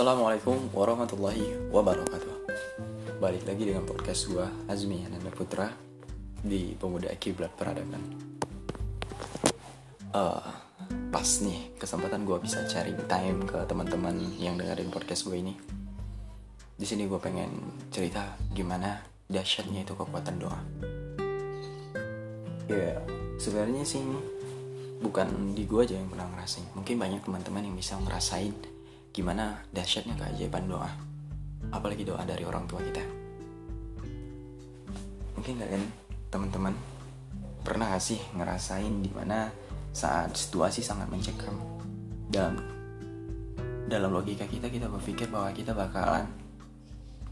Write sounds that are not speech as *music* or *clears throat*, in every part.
Assalamualaikum warahmatullahi wabarakatuh Balik lagi dengan podcast gue Azmi Ananda Putra Di Pemuda Kiblat Peradaban uh, Pas nih kesempatan gue bisa cari time ke teman-teman yang dengerin podcast gue ini di sini gue pengen cerita gimana dahsyatnya itu kekuatan doa. Ya, sebenarnya sih bukan di gue aja yang pernah ngerasain. Mungkin banyak teman-teman yang bisa ngerasain gimana dahsyatnya keajaiban doa. Apalagi doa dari orang tua kita. Mungkin kalian teman-teman pernah gak sih ngerasain di mana saat situasi sangat mencekam dan dalam logika kita kita berpikir bahwa kita bakalan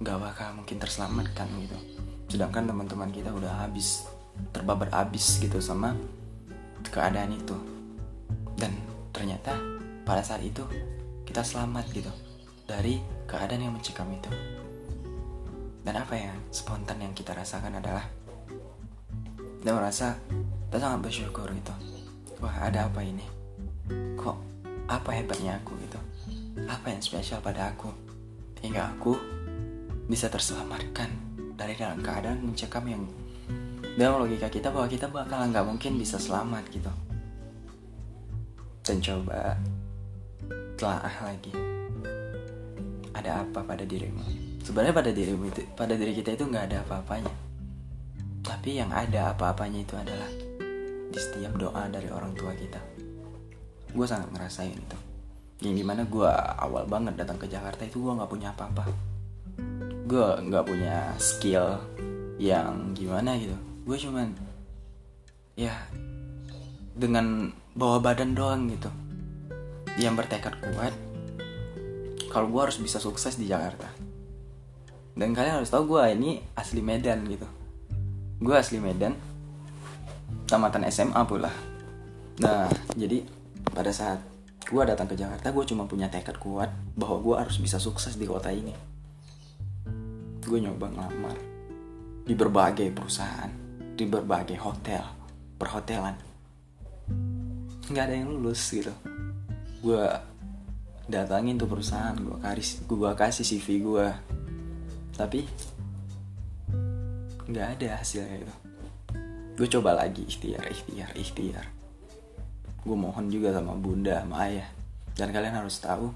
nggak bakal mungkin terselamatkan gitu sedangkan teman-teman kita udah habis terbabar habis gitu sama keadaan itu dan ternyata pada saat itu kita selamat gitu dari keadaan yang mencekam itu. Dan apa yang spontan yang kita rasakan adalah kita merasa kita sangat bersyukur gitu. Wah ada apa ini? Kok apa hebatnya aku gitu? Apa yang spesial pada aku? Hingga aku bisa terselamatkan dari dalam keadaan mencekam yang dalam logika kita bahwa kita bakal nggak mungkin bisa selamat gitu. Dan coba telah lagi. Ada apa pada dirimu? Sebenarnya pada dirimu itu pada diri kita itu nggak ada apa-apanya. Tapi yang ada apa-apanya itu adalah di setiap doa dari orang tua kita. Gue sangat ngerasain itu. Yang di mana gue awal banget datang ke Jakarta itu gue nggak punya apa-apa. Gue nggak punya skill yang gimana gitu. Gue cuman ya dengan bawa badan doang gitu yang bertekad kuat kalau gue harus bisa sukses di Jakarta. Dan kalian harus tahu gue ini asli Medan gitu. Gue asli Medan tamatan SMA pula. Nah jadi pada saat gue datang ke Jakarta gue cuma punya tekad kuat bahwa gue harus bisa sukses di kota ini. Gue nyoba ngelamar di berbagai perusahaan di berbagai hotel perhotelan. Nggak ada yang lulus gitu gue datangin tuh perusahaan gue kasih gue kasih CV gue tapi nggak ada hasilnya itu. Gue coba lagi ikhtiar ikhtiar ikhtiar. Gue mohon juga sama bunda sama ayah. Dan kalian harus tahu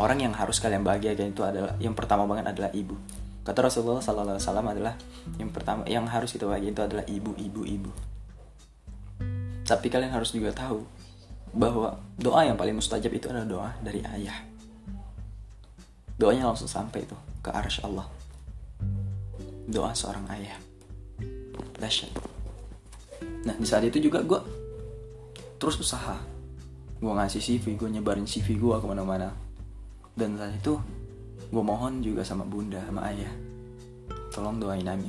orang yang harus kalian bahagiakan itu adalah yang pertama banget adalah ibu. Kata Rasulullah Sallallahu adalah yang pertama yang harus kita bagi itu adalah ibu-ibu ibu. Tapi kalian harus juga tahu bahwa doa yang paling mustajab itu adalah doa dari ayah. Doanya langsung sampai itu ke arsy Allah. Doa seorang ayah. Dahsyat. Nah di saat itu juga gue terus usaha. Gue ngasih CV, gue nyebarin CV gue ke mana-mana. Dan saat itu gue mohon juga sama bunda sama ayah tolong doain Ami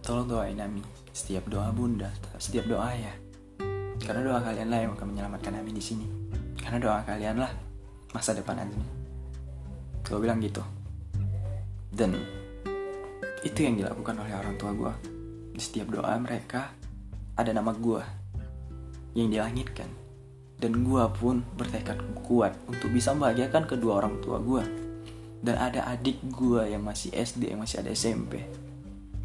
tolong doain Ami setiap doa bunda setiap doa ayah karena doa kalian lah yang akan menyelamatkan Ami di sini. Karena doa kalian lah masa depan Ami gue bilang gitu. Dan itu yang dilakukan oleh orang tua gue di setiap doa mereka ada nama gue yang dilangitkan. Dan gue pun bertekad kuat untuk bisa membahagiakan kedua orang tua gue dan ada adik gue yang masih SD yang masih ada SMP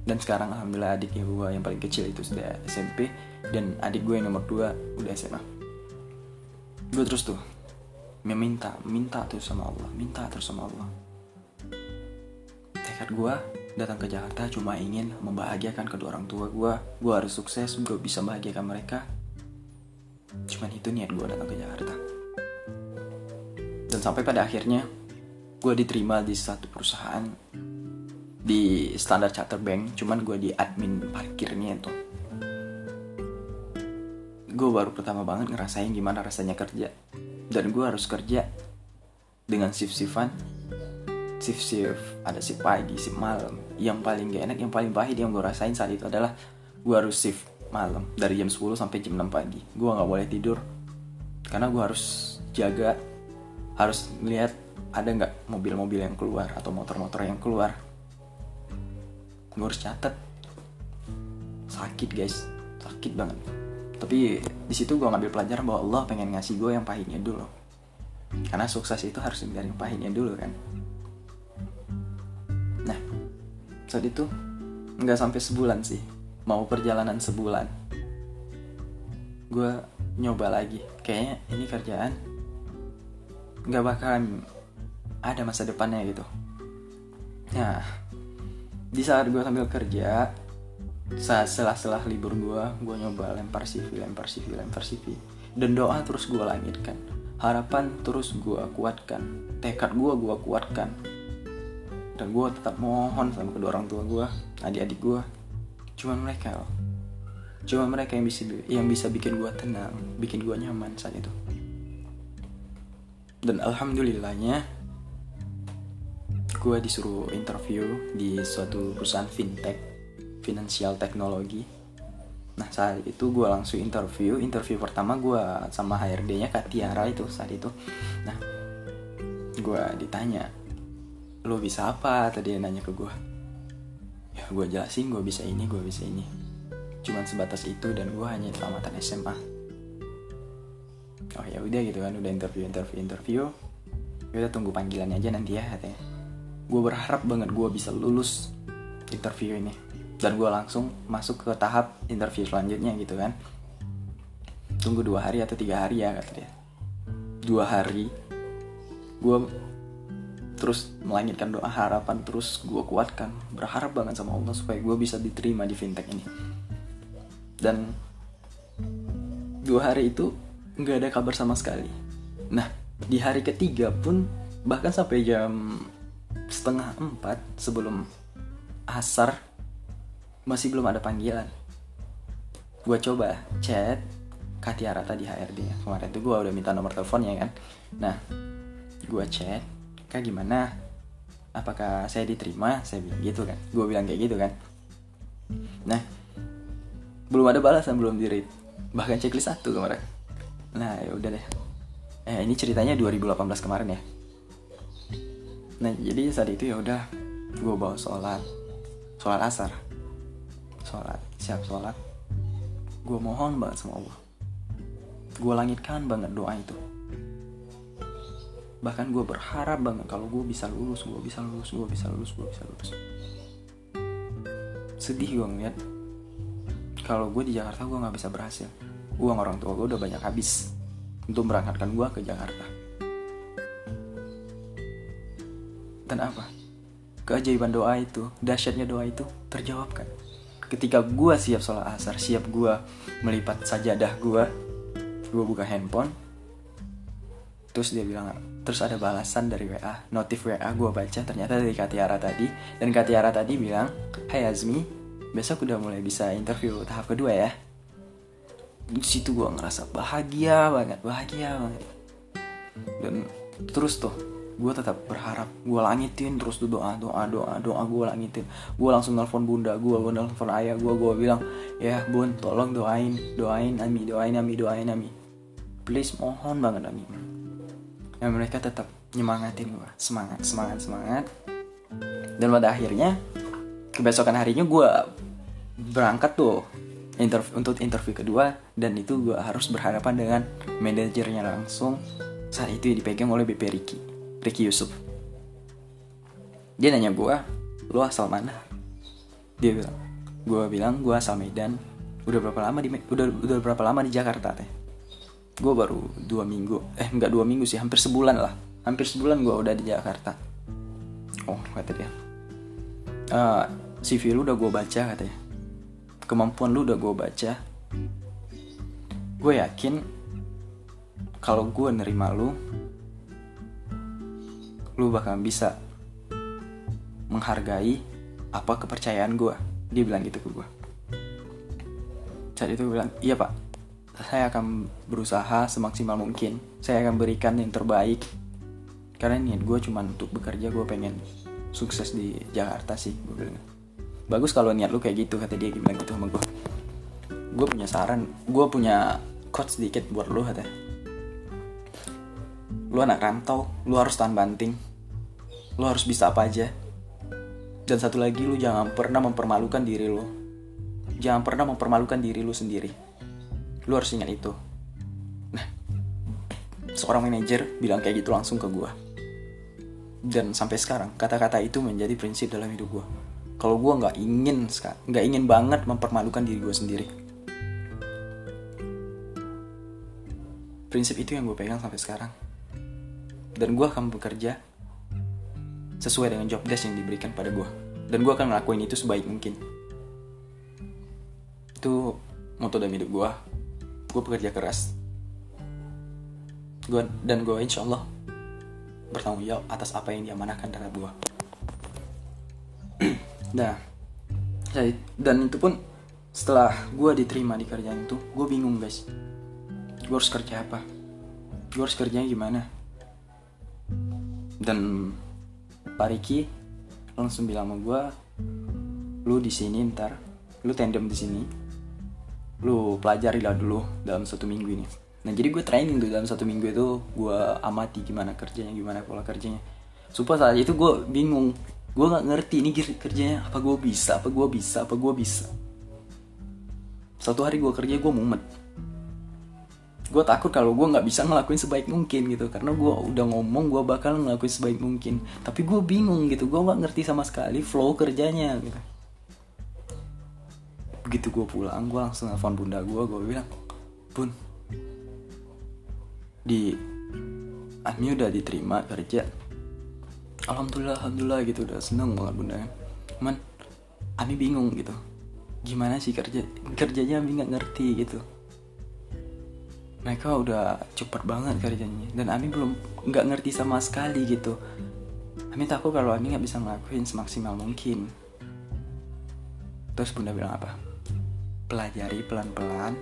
dan sekarang alhamdulillah adiknya gue yang paling kecil itu sudah SMP dan adik gue yang nomor dua udah SMA gue terus tuh meminta minta tuh sama Allah minta terus sama Allah. Tekad gue datang ke Jakarta cuma ingin membahagiakan kedua orang tua gue gue harus sukses gue bisa membahagiakan mereka. Cuman itu niat gue datang ke Jakarta. Dan sampai pada akhirnya gue diterima di satu perusahaan di Standard Charter Bank cuman gue di admin parkirnya itu. Gue baru pertama banget ngerasain gimana rasanya kerja. Dan gue harus kerja dengan shift-shiftan. Shift-shift ada shift pagi, shift malam. Yang paling gak enak, yang paling pahit yang gue rasain saat itu adalah gue harus shift malam dari jam 10 sampai jam 6 pagi. Gue nggak boleh tidur karena gue harus jaga harus melihat ada nggak mobil-mobil yang keluar atau motor-motor yang keluar gue harus catat. Sakit guys. Sakit banget. Tapi di situ gue ngambil pelajaran bahwa Allah pengen ngasih gue yang pahitnya dulu. Karena sukses itu harus dari pahitnya dulu kan? Nah saat itu nggak sampai sebulan sih. Mau perjalanan sebulan gue nyoba lagi. Kayaknya ini kerjaan nggak bakalan ada masa depannya gitu. Nah di saat gue sambil kerja saat setelah-setelah libur gue gue nyoba lempar CV lempar CV lempar CV dan doa terus gue langitkan. Harapan terus gue kuatkan. Tekad gue gue kuatkan. Dan gue tetap mohon sama kedua orang tua gue adik-adik gue cuma mereka loh cuma mereka yang bisa yang bisa bikin gue tenang bikin gue nyaman saat itu. Dan alhamdulillahnya gue disuruh interview di suatu perusahaan fintech finansial teknologi nah saat itu gue langsung interview. Interview pertama gue sama HRD nya Kak Tiara itu saat itu. Nah gue ditanya lo bisa apa? Tadi dia nanya ke gue. Ya gue jelasin gue bisa ini gue bisa ini. Cuman sebatas itu dan gue hanya tamatan SMA oh ya udah gitu kan udah interview interview interview. Kita tunggu panggilannya aja nanti ya katanya gue berharap banget gue bisa lulus interview ini. Dan gue langsung masuk ke tahap interview selanjutnya gitu kan. Tunggu dua hari atau tiga hari ya kata dia. Dua hari gue terus melangitkan doa harapan terus gue kuatkan. Berharap banget sama Allah supaya gue bisa diterima di fintech ini. Dan dua hari itu nggak ada kabar sama sekali. Nah di hari ketiga pun bahkan sampai jam setengah empat sebelum asar masih belum ada panggilan. Gue coba chat Katiara tadi HRD nya kemarin tuh gue udah minta nomor teleponnya kan? Nah gue chat kak gimana? Apakah saya diterima? Saya bilang gitu kan? Gue bilang kayak gitu kan? Nah belum ada balasan belum diri bahkan checklist satu kemarin. Nah ya udah deh. Eh ini ceritanya 2018 kemarin ya nah jadi saat itu ya udah gue bawa sholat. Sholat asar. Sholat siap sholat. Gue mohon banget sama Allah. Gue langitkan banget doa itu. Bahkan gue berharap banget kalau gue bisa lulus gue bisa lulus gue bisa lulus gue bisa lulus. Sedih gue ngeliat. Kalau gue di Jakarta gue nggak bisa berhasil. Uang orang tua gue udah banyak habis untuk berangkatkan gue ke Jakarta dan apa? Keajaiban doa itu dahsyatnya doa itu terjawabkan ketika gue siap sholat asar siap gue melipat sajadah gue gue buka handphone terus dia bilang terus ada balasan dari WA notif WA gue baca ternyata dari Katiara tadi dan Katiara tadi bilang Hai Azmi besok udah mulai bisa interview tahap kedua ya. Di situ gue ngerasa bahagia banget bahagia banget. Dan terus tuh gue tetap berharap gue langitin terus tuh doa doa doa doa gue langitin. Gue langsung nelfon bunda gue gue nelfon ayah gue gue bilang ya bun tolong doain doain ami doain ami doain ami. Please mohon banget ami. Dan mereka tetap nyemangatin gue semangat semangat semangat. Dan pada akhirnya kebesokan harinya gue berangkat tuh interview, untuk interview kedua. Dan itu gue harus berhadapan dengan manajernya langsung. Saat itu dipegang oleh BP Ricky Ricky Yusuf. Dia nanya gue lo asal mana? Dia bilang gue bilang gue asal Medan. Udah berapa lama di udah udah berapa lama di Jakarta teh? Gue baru dua minggu eh nggak dua minggu sih hampir sebulan lah. Hampir sebulan gue udah di Jakarta. Oh kata dia. Uh, CV lu udah gue baca katanya kemampuan lu udah gue baca. Gue yakin kalau gue nerima lu lu bakal bisa menghargai apa kepercayaan gue dia bilang gitu ke gue saat itu gue bilang iya pak. Saya akan berusaha semaksimal mungkin. Saya akan berikan yang terbaik. Karena niat gue cuma untuk bekerja gue pengen sukses di Jakarta sih gue bilang. Bagus kalau niat lu kayak gitu kata dia bilang gitu sama gue gue punya saran gue punya quote sedikit buat lu kata. Lu anak rantau lu harus tahan banting lo harus bisa apa aja. Dan satu lagi lu jangan pernah mempermalukan diri lo. Jangan pernah mempermalukan diri lu sendiri. Lu harus ingat itu. Nah seorang manajer bilang kayak gitu langsung ke gue dan sampai sekarang kata-kata itu menjadi prinsip dalam hidup gue kalau gue nggak ingin nggak ingin banget mempermalukan diri gue sendiri. Prinsip itu yang gue pegang sampai sekarang. Dan gue akan bekerja sesuai dengan job desk yang diberikan pada gue dan gue akan ngelakuin itu sebaik mungkin. Itu moto dalam hidup gue gue bekerja keras. Gue dan gue insya Allah bertanggung jawab atas apa yang diamanahkan terhadap gue *clears throat* nah dan itu pun setelah gue diterima di kerjaan itu gue bingung guys. Gue harus kerja apa? Gue harus kerjanya gimana? Dan Pak Riki langsung bilang sama gue lu di sini ntar lu tandem di sini lu pelajari lah dulu dalam satu minggu ini. Nah jadi gue training tuh dalam satu minggu itu gue amati gimana kerjanya gimana pola kerjanya. Supaya saat itu gue bingung. Gue nggak ngerti ini kerjanya apa gue bisa apa gue bisa apa gue bisa. Satu hari gue kerja gue mumet gue takut kalau gue nggak bisa ngelakuin sebaik mungkin gitu. Karena gue udah ngomong gue bakal ngelakuin sebaik mungkin. Tapi gue bingung gitu. Gue nggak ngerti sama sekali flow kerjanya gitu. Begitu gue pulang gue langsung telepon bunda gue gue bilang bun di Ami udah diterima kerja. Alhamdulillah alhamdulillah gitu. Udah seneng banget bunda. Man Ami bingung gitu. Gimana sih kerja kerjanya Ami nggak ngerti gitu mereka udah cepet banget kerjanya. Dan Ami belum nggak ngerti sama sekali gitu. Ami takut kalau Ami nggak bisa ngelakuin semaksimal mungkin. Terus bunda bilang apa? Pelajari pelan-pelan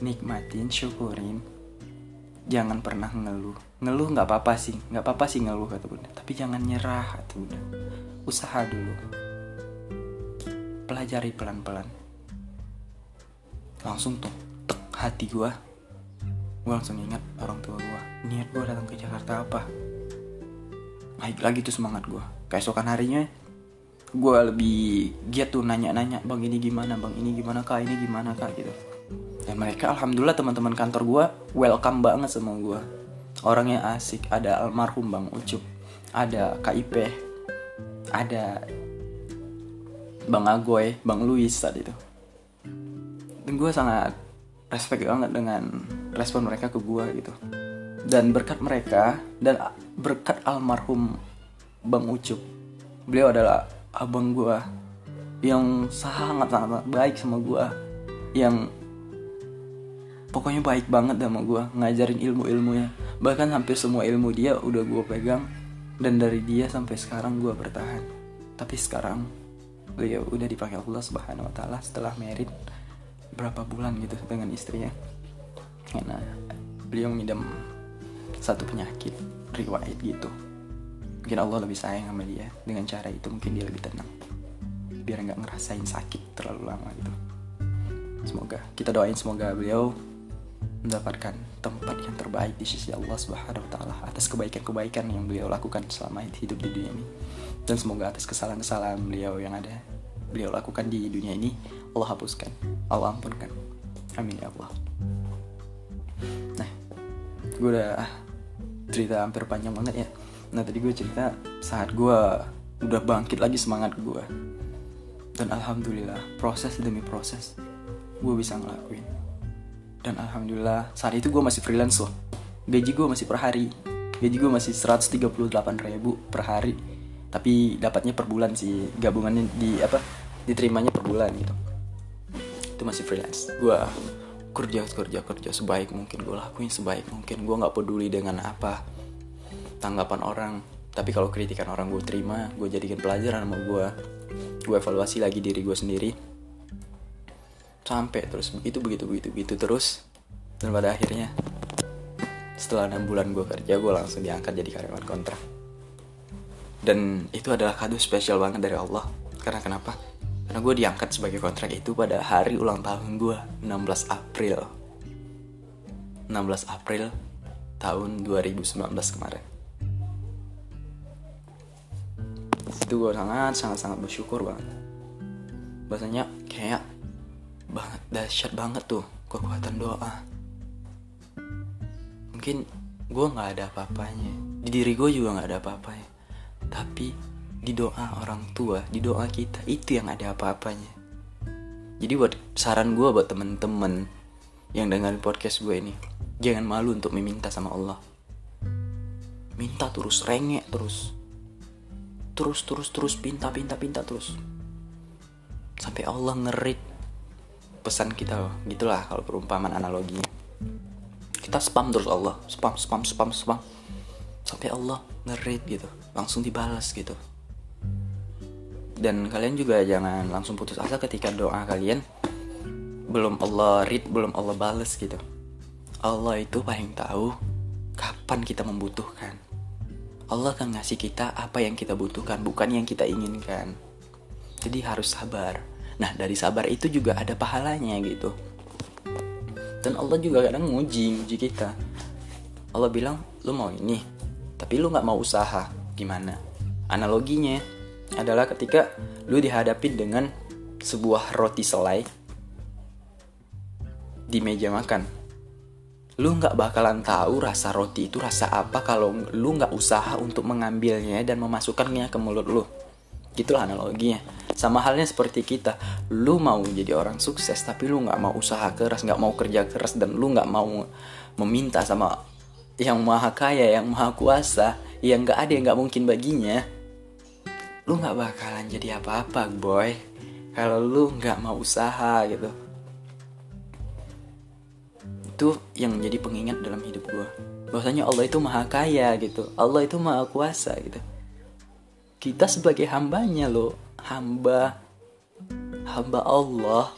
nikmatin syukurin. Jangan pernah ngeluh. Ngeluh nggak apa-apa sih nggak apa-apa sih ngeluh kata bunda. Tapi jangan nyerah kata bunda. Usaha dulu. Pelajari pelan-pelan. Langsung tuh hati gue gue langsung ingat orang tua gue niat gue datang ke Jakarta apa? Naik lagi tuh semangat gue keesokan harinya gue lebih giat tuh nanya-nanya bang ini gimana? Bang ini gimana? Kak ini gimana? Kak gitu. Dan mereka alhamdulillah teman-teman kantor gue welcome banget sama gue orangnya asik. Ada almarhum bang Ucup ada KIP ada bang Agoy bang Luis tadi itu. Dan gue sangat respect banget dengan respon mereka ke gue gitu. Dan berkat mereka dan berkat almarhum bang Ucup beliau adalah abang gue yang sangat sangat baik sama gue yang pokoknya baik banget sama gue ngajarin ilmu ilmunya bahkan hampir semua ilmu dia udah gue pegang dan dari dia sampai sekarang gue bertahan. Tapi sekarang beliau udah dipakai Allah subhanahu wa taala setelah merit berapa bulan gitu dengan istrinya. Karena beliau ngidam satu penyakit riwayat gitu. Mungkin Allah lebih sayang sama dia. Dengan cara itu mungkin dia lebih tenang. Biar nggak ngerasain sakit terlalu lama gitu. Semoga kita doain semoga beliau mendapatkan tempat yang terbaik di sisi Allah Subhanahu wa taala atas kebaikan-kebaikan yang beliau lakukan selama hidup di dunia ini. Dan semoga atas kesalahan-kesalahan beliau yang ada beliau lakukan di dunia ini Allah hapuskan. Allah ampunkan. Amin ya Allah. Nah gue udah cerita hampir panjang banget ya. Nah tadi gue cerita saat gue udah bangkit lagi semangat gue dan alhamdulillah proses demi proses gue bisa ngelakuin. Dan alhamdulillah saat itu gue masih freelance loh. Gaji gue masih per hari. Gaji gue masih 138 ribu per hari. Tapi dapatnya per bulan sih gabungannya di apa diterimanya per bulan gitu itu masih freelance. Gue kerja kerja kerja sebaik mungkin. Gue lakuin sebaik mungkin. Gue nggak peduli dengan apa tanggapan orang. Tapi kalau kritikan orang gue terima gue jadikan pelajaran sama gue gue evaluasi lagi diri gue sendiri. Sampai terus. Begitu begitu begitu begitu terus. Dan pada akhirnya setelah enam bulan gue kerja gue langsung diangkat jadi karyawan kontrak. Dan itu adalah kado spesial banget dari Allah. Karena kenapa karena gue diangkat sebagai kontrak itu pada hari ulang tahun gue 16 April. 16 April tahun 2019 kemarin. Itu gue sangat sangat sangat bersyukur banget. Bahasanya kayak banget dahsyat banget tuh kekuatan doa. Mungkin gue nggak ada apa-apanya. Di diri gue juga nggak ada apa-apanya. Tapi di doa orang tua di doa kita itu yang ada apa-apanya. Jadi buat saran gue buat temen-temen yang dengerin podcast gue ini jangan malu untuk meminta sama Allah. Minta terus rengek terus. Terus terus terus pinta pinta pinta terus. Sampai Allah ngerit pesan kita gitulah kalau perumpamaan analoginya kita spam terus Allah spam spam spam spam. Sampai Allah ngerit gitu langsung dibalas gitu dan kalian juga jangan langsung putus asa ketika doa kalian belum Allah read belum Allah balas gitu. Allah itu paling tahu kapan kita membutuhkan. Allah akan ngasih kita apa yang kita butuhkan bukan yang kita inginkan. Jadi harus sabar. Nah dari sabar itu juga ada pahalanya gitu. Dan Allah juga kadang nguji nguji kita. Allah bilang lu mau ini tapi lu nggak mau usaha. Gimana? Analoginya adalah ketika lu dihadapi dengan sebuah roti selai di meja makan. Lu nggak bakalan tahu rasa roti itu rasa apa kalau lu nggak usaha untuk mengambilnya dan memasukkannya ke mulut lu. Gitulah analoginya. Sama halnya seperti kita. Lu mau jadi orang sukses tapi lu nggak mau usaha keras nggak mau kerja keras dan lu nggak mau meminta sama yang maha kaya yang maha kuasa yang nggak ada yang nggak mungkin baginya lu nggak bakalan jadi apa-apa boy. Kalau lu nggak mau usaha gitu. Itu yang menjadi pengingat dalam hidup gue bahwasanya Allah itu maha kaya gitu. Allah itu maha kuasa gitu. Kita sebagai hambanya loh hamba hamba Allah.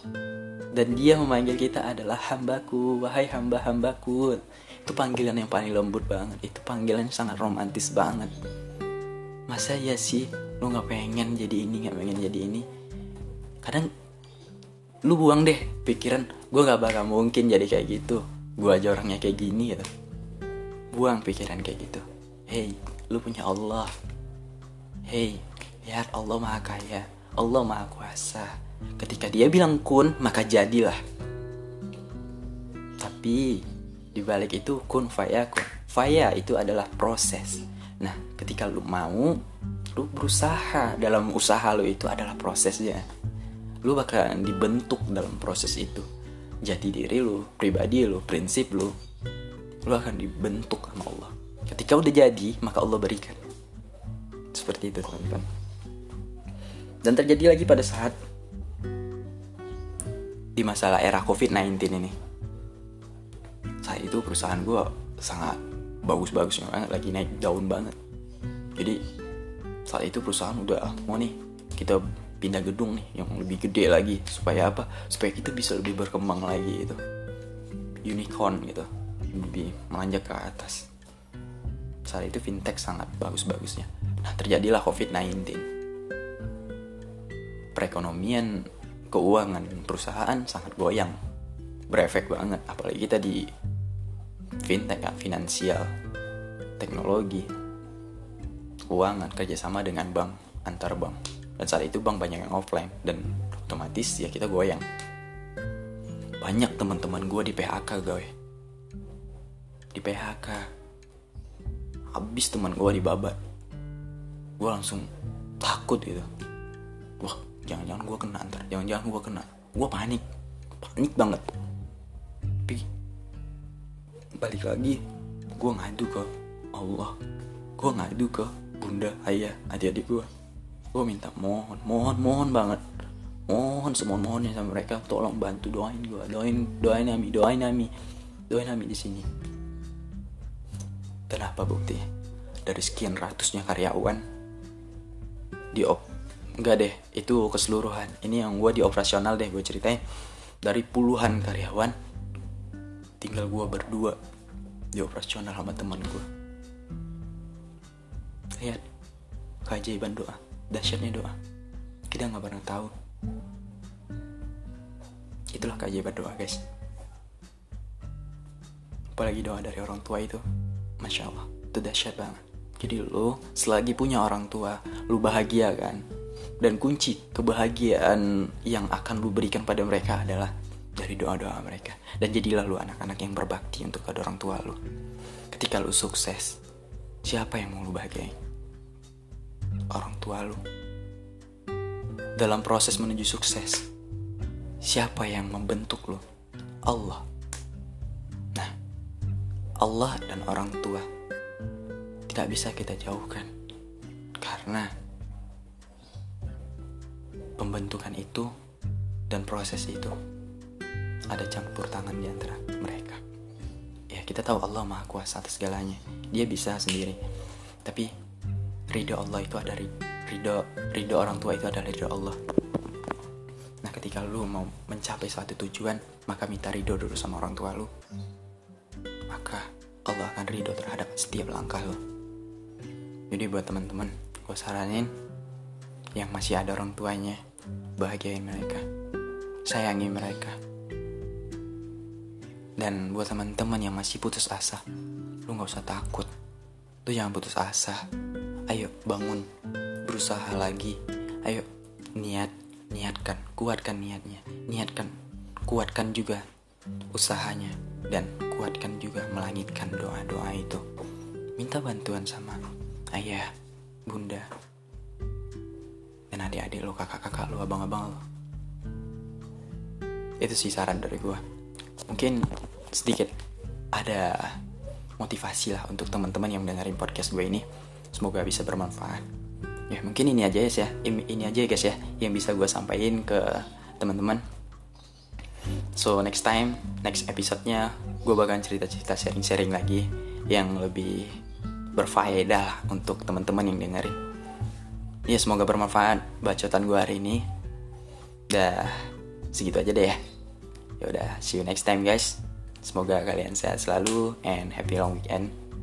Dan dia memanggil kita adalah hambaku. Wahai hamba hambaku itu panggilan yang paling lembut banget. Itu panggilan yang sangat romantis banget. Masa ya sih lu nggak pengen jadi ini nggak pengen jadi ini kadang lu buang deh pikiran gue nggak bakal mungkin jadi kayak gitu gue aja orangnya kayak gini gitu buang pikiran kayak gitu hey lu punya Allah Hei, lihat Allah Maha Kaya, Allah Maha Kuasa. Ketika Dia bilang kun, maka jadilah. Tapi di balik itu kun faya kun. Faya itu adalah proses. Nah, ketika lu mau, lu berusaha. Dalam usaha lu itu adalah prosesnya. Lu bakal dibentuk dalam proses itu. Jati diri lu, pribadi lu, prinsip lu, lu akan dibentuk sama Allah. Ketika udah jadi, maka Allah berikan seperti itu teman-teman dan terjadi lagi pada saat di masalah era COVID-19 ini saat itu perusahaan gue sangat bagus-bagus banget lagi naik daun banget jadi saat itu perusahaan udah mau nih kita pindah gedung nih yang lebih gede lagi supaya apa? Supaya kita bisa lebih berkembang lagi gitu. Unicorn gitu. Lebih melonjak ke atas. Saat itu fintech sangat bagus-bagusnya. Nah, terjadilah COVID-19. Perekonomian, keuangan perusahaan sangat goyang. Berefek banget, apalagi kita di fintech, kan, finansial, teknologi, keuangan, kerjasama dengan bank, antar bank. Dan saat itu bank banyak yang offline, dan otomatis ya kita goyang. Banyak teman-teman gue di PHK gue. Di PHK. Habis teman gue dibabat gue langsung takut gitu wah jangan-jangan gue kena ntar jangan-jangan gue kena gue panik panik banget tapi balik lagi gue ngadu ke Allah gue ngadu ke bunda ayah adik-adik gue gue minta mohon mohon mohon banget. Mohon semohon mohonnya sama mereka. Tolong bantu doain gue doain doain Ami doain Ami. Doain Ami di sini. Kenapa bukti? Dari sekian ratusnya karyawan di op enggak deh itu keseluruhan. Ini yang gue di operasional deh gue ceritain. Dari puluhan karyawan tinggal gue berdua di operasional sama teman gue lihat keajaiban doa dahsyatnya doa. Kita nggak pernah tahu. Itulah keajaiban doa guys. Apalagi doa dari orang tua itu. Masya Allah itu dahsyat banget. Jadi lo selagi punya orang tua, lo bahagia kan? Dan kunci kebahagiaan yang akan lo berikan pada mereka adalah dari doa-doa mereka. Dan jadilah lu anak-anak yang berbakti untuk kedua orang tua lu. Ketika lu sukses siapa yang mau lu bahagiain orang tua lu dalam proses menuju sukses siapa yang membentuk lu Allah nah Allah dan orang tua tidak bisa kita jauhkan karena pembentukan itu dan proses itu ada campur tangan di antara mereka. Ya, kita tahu Allah Maha Kuasa atas segalanya. Dia bisa sendiri. Tapi ridho Allah itu ada ridho ridho orang tua itu adalah ridho Allah. Nah, ketika lu mau mencapai suatu tujuan, maka minta ridho dulu sama orang tua lu. Maka Allah akan ridho terhadap setiap langkah lu. Jadi buat teman-teman, gue saranin yang masih ada orang tuanya, bahagiain mereka, sayangi mereka. Dan buat teman-teman yang masih putus asa, lu gak usah takut. Lu jangan putus asa. Ayo bangun, berusaha lagi. Ayo niat, niatkan, kuatkan niatnya. Niatkan, kuatkan juga usahanya. Dan kuatkan juga melangitkan doa-doa itu. Minta bantuan sama ayah, bunda, dan adik-adik lo, kakak-kakak lo, abang-abang lo. Itu sih saran dari gue mungkin sedikit ada motivasi lah untuk teman-teman yang dengerin podcast gue ini semoga bisa bermanfaat. Ya mungkin ini aja ya. Ini aja ya guys ya yang bisa gue sampaikan ke teman-teman. So next time next episodenya gue bakal cerita-cerita sharing-sharing lagi yang lebih berfaedah untuk teman-teman yang dengerin. Ya semoga bermanfaat bacotan gue hari ini. Dah segitu aja deh ya. Ya udah see you next time guys. Semoga kalian sehat selalu and happy long weekend